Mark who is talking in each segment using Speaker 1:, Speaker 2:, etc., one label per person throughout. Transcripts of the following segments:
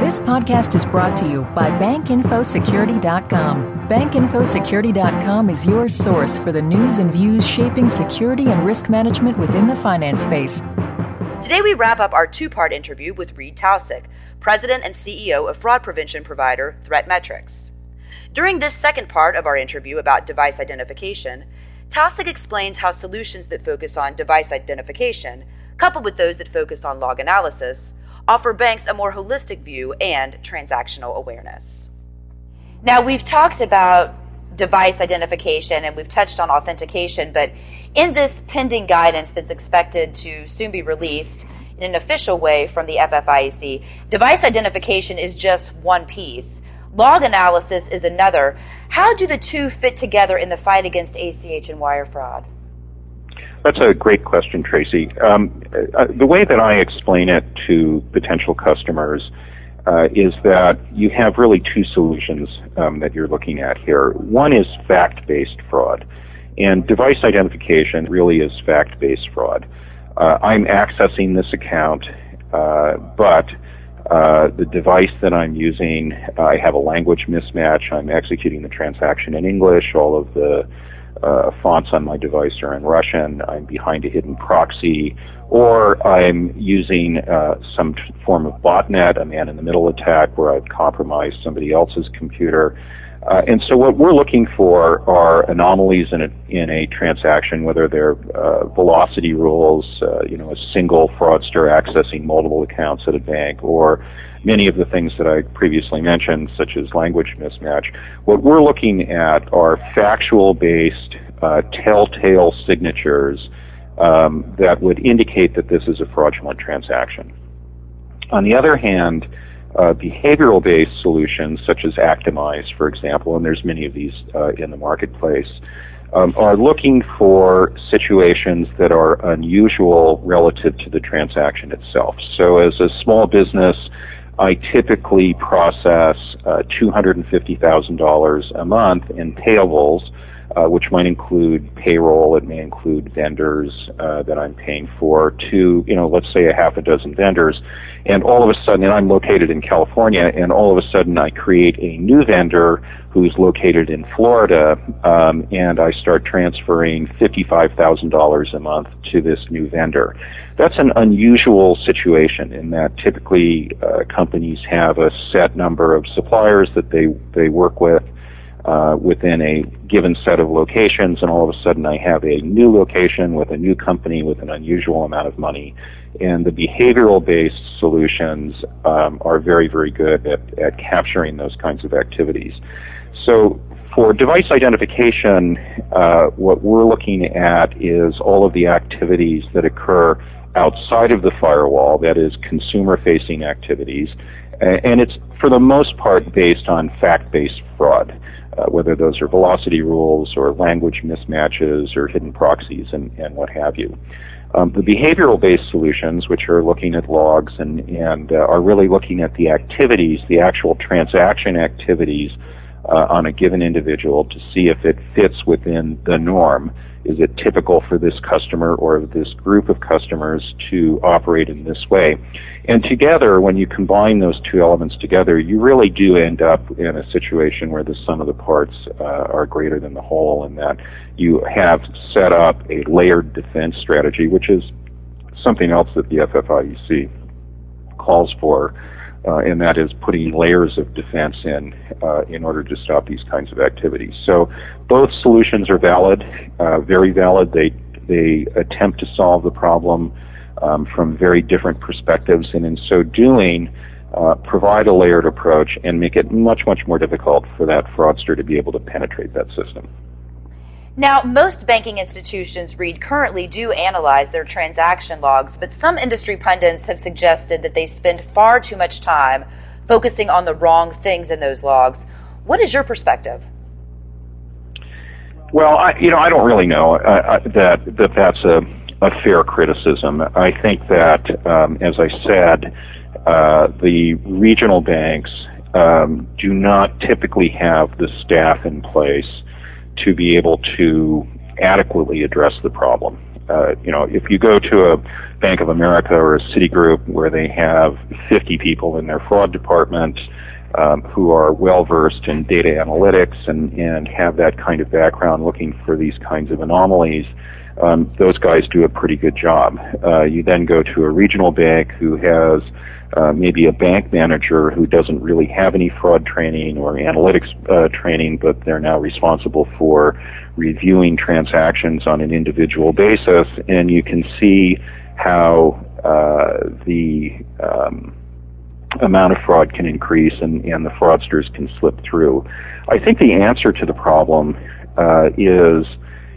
Speaker 1: This podcast is brought to you by BankInfoSecurity.com. BankInfoSecurity.com is your source for the news and views shaping security and risk management within the finance space.
Speaker 2: Today, we wrap up our two part interview with Reed Taussig, President and CEO of fraud prevention provider ThreatMetrix. During this second part of our interview about device identification, Taussig explains how solutions that focus on device identification, coupled with those that focus on log analysis, offer banks a more holistic view and transactional awareness. Now, we've talked about device identification and we've touched on authentication, but in this pending guidance that's expected to soon be released in an official way from the FFIEC, device identification is just one piece. Log analysis is another. How do the two fit together in the fight against ACH and wire fraud?
Speaker 3: That's a great question, Tracy. Um, uh, the way that I explain it to potential customers uh, is that you have really two solutions um, that you're looking at here. One is fact-based fraud, and device identification really is fact-based fraud. Uh, I'm accessing this account, uh, but uh, the device that I'm using, I have a language mismatch. I'm executing the transaction in English. All of the uh, fonts on my device are in Russian, I'm behind a hidden proxy, or I'm using uh, some t- form of botnet, a man in the middle attack where I've compromised somebody else's computer. Uh, and so what we're looking for are anomalies in a, in a transaction, whether they're uh, velocity rules, uh, you know, a single fraudster accessing multiple accounts at a bank, or many of the things that I previously mentioned, such as language mismatch. What we're looking at are factual based uh, telltale signatures um, that would indicate that this is a fraudulent transaction. On the other hand, uh, behavioral based solutions such as Actimize, for example, and there's many of these uh, in the marketplace, um, are looking for situations that are unusual relative to the transaction itself. So, as a small business, I typically process uh, $250,000 a month in payables, uh, which might include payroll. It may include vendors uh, that I'm paying for to, you know, let's say a half a dozen vendors. And all of a sudden, and I'm located in California, and all of a sudden I create a new vendor who's located in Florida, um, and I start transferring $55,000 a month to this new vendor. That's an unusual situation in that typically uh, companies have a set number of suppliers that they, they work with uh, within a given set of locations, and all of a sudden I have a new location with a new company with an unusual amount of money. And the behavioral based solutions um, are very, very good at, at capturing those kinds of activities. So for device identification, uh, what we're looking at is all of the activities that occur outside of the firewall, that is consumer-facing activities, and it's for the most part based on fact-based fraud, uh, whether those are velocity rules or language mismatches or hidden proxies and, and what have you. Um, the behavioral-based solutions, which are looking at logs and, and uh, are really looking at the activities, the actual transaction activities uh, on a given individual to see if it fits within the norm is it typical for this customer or this group of customers to operate in this way? And together, when you combine those two elements together, you really do end up in a situation where the sum of the parts uh, are greater than the whole, and that you have set up a layered defense strategy, which is something else that the FFIEC calls for uh, and that is putting layers of defense in uh, in order to stop these kinds of activities. So both solutions are valid, uh, very valid. They they attempt to solve the problem um, from very different perspectives, and in so doing, uh, provide a layered approach and make it much much more difficult for that fraudster to be able to penetrate that system.
Speaker 2: Now, most banking institutions, Reed, currently do analyze their transaction logs, but some industry pundits have suggested that they spend far too much time focusing on the wrong things in those logs. What is your perspective?
Speaker 3: Well, I, you know, I don't really know uh, uh that that that's a, a fair criticism. I think that, um, as I said, uh, the regional banks um, do not typically have the staff in place to be able to adequately address the problem. Uh, you know, if you go to a Bank of America or a Citigroup where they have 50 people in their fraud department um, who are well versed in data analytics and, and have that kind of background looking for these kinds of anomalies, um, those guys do a pretty good job. Uh, you then go to a regional bank who has uh, maybe a bank manager who doesn't really have any fraud training or analytics uh, training, but they're now responsible for reviewing transactions on an individual basis, and you can see how uh, the um, amount of fraud can increase and, and the fraudsters can slip through. I think the answer to the problem uh, is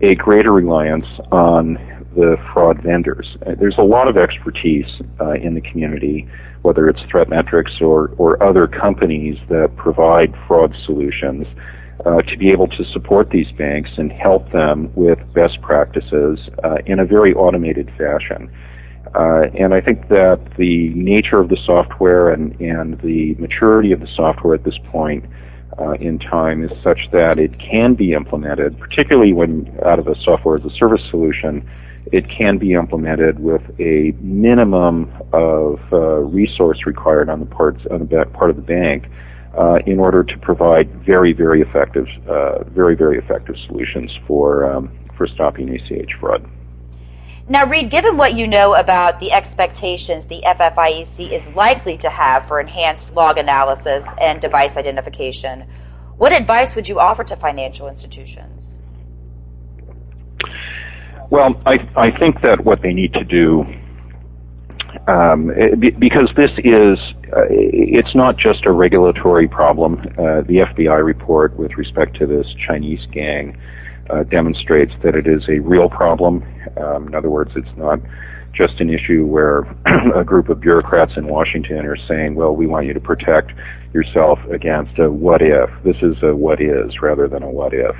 Speaker 3: a greater reliance on the fraud vendors. Uh, there's a lot of expertise uh, in the community, whether it's ThreatMetrix or, or other companies that provide fraud solutions, uh, to be able to support these banks and help them with best practices uh, in a very automated fashion. Uh, and I think that the nature of the software and, and the maturity of the software at this point uh, in time is such that it can be implemented, particularly when out of a software as a service solution, it can be implemented with a minimum of uh, resource required on the parts on the part of the bank uh, in order to provide very very effective uh, very very effective solutions for um, for stopping ACH fraud.
Speaker 2: Now, Reed, given what you know about the expectations the FFIEC is likely to have for enhanced log analysis and device identification, what advice would you offer to financial institutions?
Speaker 3: Well, I, I think that what they need to do, um, it, because this is, uh, it's not just a regulatory problem. Uh, the FBI report with respect to this Chinese gang uh, demonstrates that it is a real problem. Um, in other words, it's not just an issue where a group of bureaucrats in Washington are saying, well, we want you to protect yourself against a what if. This is a what is rather than a what if.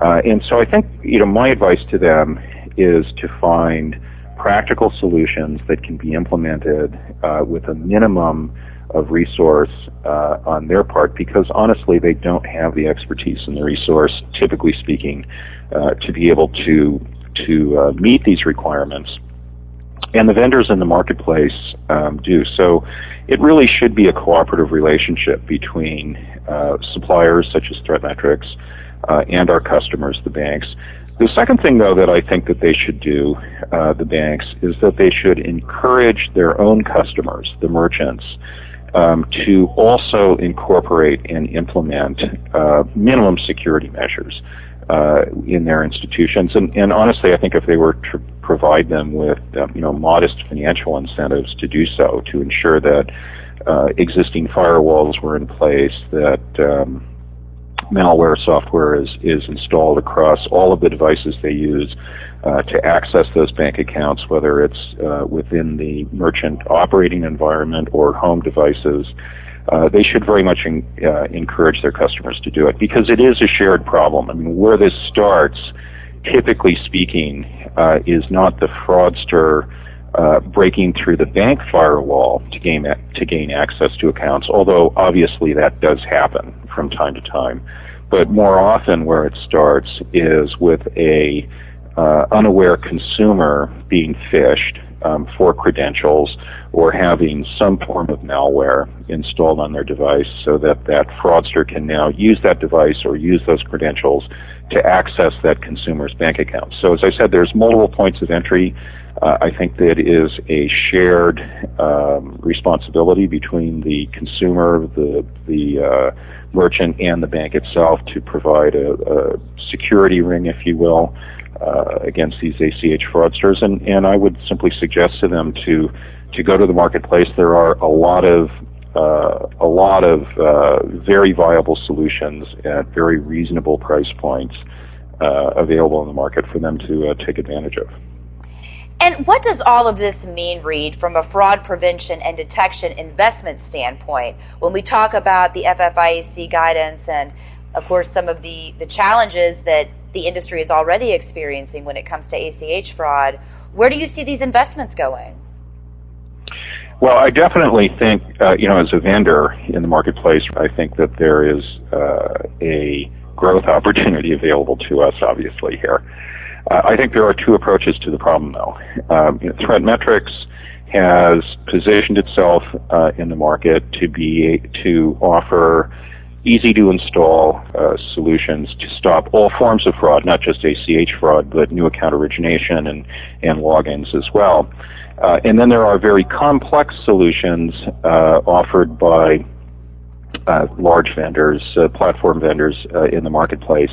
Speaker 3: Uh, and so I think, you know, my advice to them is to find practical solutions that can be implemented uh, with a minimum of resource uh, on their part because honestly they don't have the expertise and the resource, typically speaking, uh, to be able to to uh, meet these requirements. And the vendors in the marketplace um, do. So it really should be a cooperative relationship between uh, suppliers such as ThreatMetrix uh, and our customers, the banks. The second thing, though, that I think that they should do, uh, the banks, is that they should encourage their own customers, the merchants, um, to also incorporate and implement uh, minimum security measures uh, in their institutions. And, and, honestly, I think if they were to provide them with um, you know modest financial incentives to do so, to ensure that uh, existing firewalls were in place, that um, malware software is, is installed across all of the devices they use, uh, to access those bank accounts, whether it's uh, within the merchant operating environment or home devices. Uh, they should very much in, uh, encourage their customers to do it because it is a shared problem. I mean, where this starts, typically speaking, uh, is not the fraudster uh, breaking through the bank firewall to gain to gain access to accounts. Although obviously that does happen from time to time, but more often where it starts is with a uh, unaware consumer being phished um, for credentials or having some form of malware installed on their device so that that fraudster can now use that device or use those credentials to access that consumer's bank account. So as I said, there's multiple points of entry. Uh, I think that is a shared um, responsibility between the consumer, the the uh, merchant, and the bank itself to provide a, a security ring, if you will, uh, against these ACH fraudsters, and, and I would simply suggest to them to to go to the marketplace. There are a lot of uh, a lot of uh, very viable solutions at very reasonable price points uh, available in the market for them to uh, take advantage of.
Speaker 2: And what does all of this mean, Reed, from a fraud prevention and detection investment standpoint when we talk about the FFIEC guidance and, of course, some of the, the challenges that the industry is already experiencing when it comes to ACH fraud. Where do you see these investments going?
Speaker 3: Well, I definitely think, uh, you know, as a vendor in the marketplace, I think that there is uh, a growth opportunity available to us, obviously, here. I think there are two approaches to the problem, though. Um, you know, ThreatMetrix has positioned itself uh, in the market to be to offer easy to install uh, solutions to stop all forms of fraud, not just ACH fraud, but new account origination and, and logins as well. Uh, and then there are very complex solutions uh, offered by uh, large vendors, uh, platform vendors uh, in the marketplace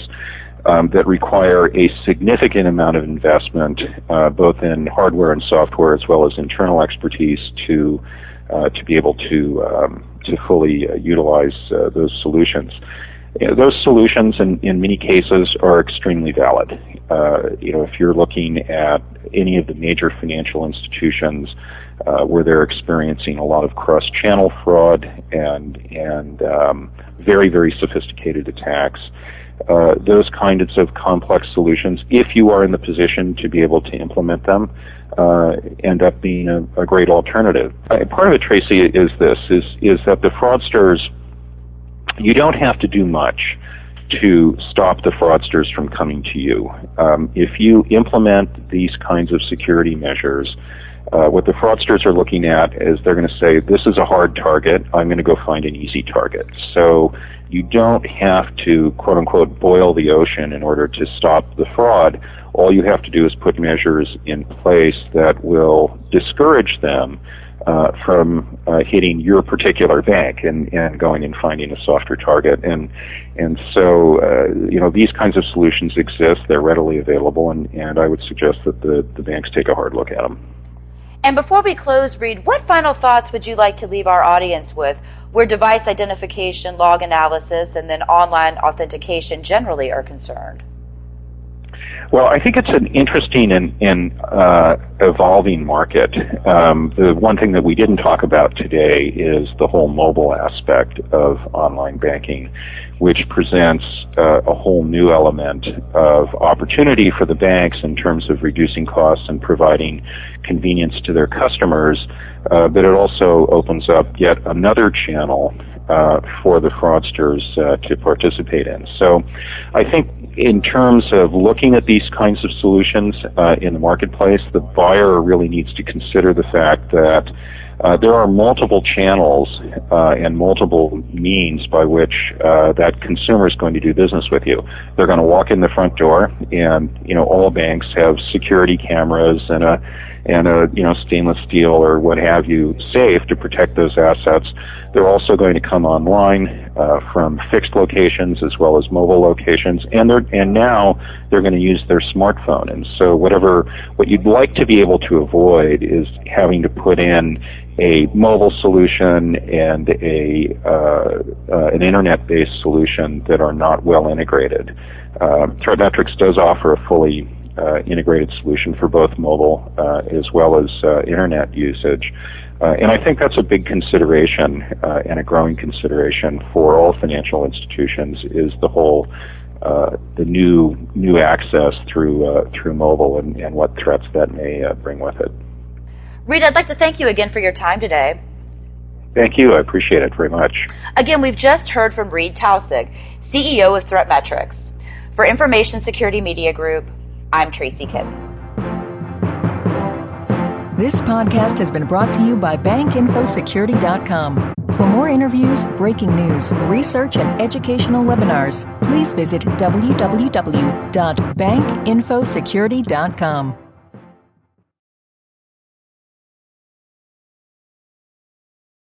Speaker 3: um, that require a significant amount of investment, uh, both in hardware and software, as well as internal expertise to uh, to be able to um, to fully uh, utilize uh, those solutions. You know, those solutions, in, in many cases, are extremely valid. Uh, you know, if you're looking at any of the major financial institutions uh, where they're experiencing a lot of cross-channel fraud and and um, very very sophisticated attacks, uh, those kinds of complex solutions, if you are in the position to be able to implement them, uh, end up being a, a great alternative. Uh, part of it, Tracy, is this: is is that the fraudsters, you don't have to do much to stop the fraudsters from coming to you. Um, if you implement these kinds of security measures, uh, what the fraudsters are looking at is they're going to say, this is a hard target, I'm going to go find an easy target. So you don't have to, quote unquote, boil the ocean in order to stop the fraud. All you have to do is put measures in place that will discourage them uh, from uh, hitting your particular bank and, and going and finding a softer target. And and so uh, you know these kinds of solutions exist; they're readily available, and, and I would suggest that the, the banks take a hard look at them.
Speaker 2: And before we close, Reed, what final thoughts would you like to leave our audience with where device identification, log analysis, and then online authentication generally are concerned?
Speaker 3: Well, I think it's an interesting and, and uh, evolving market. Um, the one thing that we didn't talk about today is the whole mobile aspect of online banking, which presents uh, a whole new element of opportunity for the banks in terms of reducing costs and providing convenience to their customers. Uh, but it also opens up yet another channel uh, for the fraudsters uh, to participate in. So I think in terms of looking at these kinds of solutions uh, in the marketplace, the buyer really needs to consider the fact that uh, there are multiple channels uh, and multiple means by which uh, that consumer is going to do business with you. They're going to walk in the front door, and you know all banks have security cameras and a and a you know stainless steel or what have you safe to protect those assets. They're also going to come online uh, from fixed locations as well as mobile locations, and they're and now they're going to use their smartphone. And so whatever what you'd like to be able to avoid is having to put in a mobile solution and a uh, uh, an internet-based solution that are not well integrated. Uh, ThreatMetrix does offer a fully uh, integrated solution for both mobile uh, as well as uh, internet usage. Uh, and I think that's a big consideration uh, and a growing consideration for all financial institutions is the whole uh, the new new access through uh, through mobile and, and, what threats that may bring with it.
Speaker 2: Reed, I'd like to thank you again for your time today.
Speaker 3: Thank you. I appreciate it very much.
Speaker 2: Again, we've just heard from Reed Taussig, CEO of ThreatMetrix. For Information Security Media Group, I'm Tracy Kitten.
Speaker 1: This podcast has been brought to you by BankInfoSecurity.com. For more interviews, breaking news, research, and educational webinars, please visit www.bankinfosecurity.com.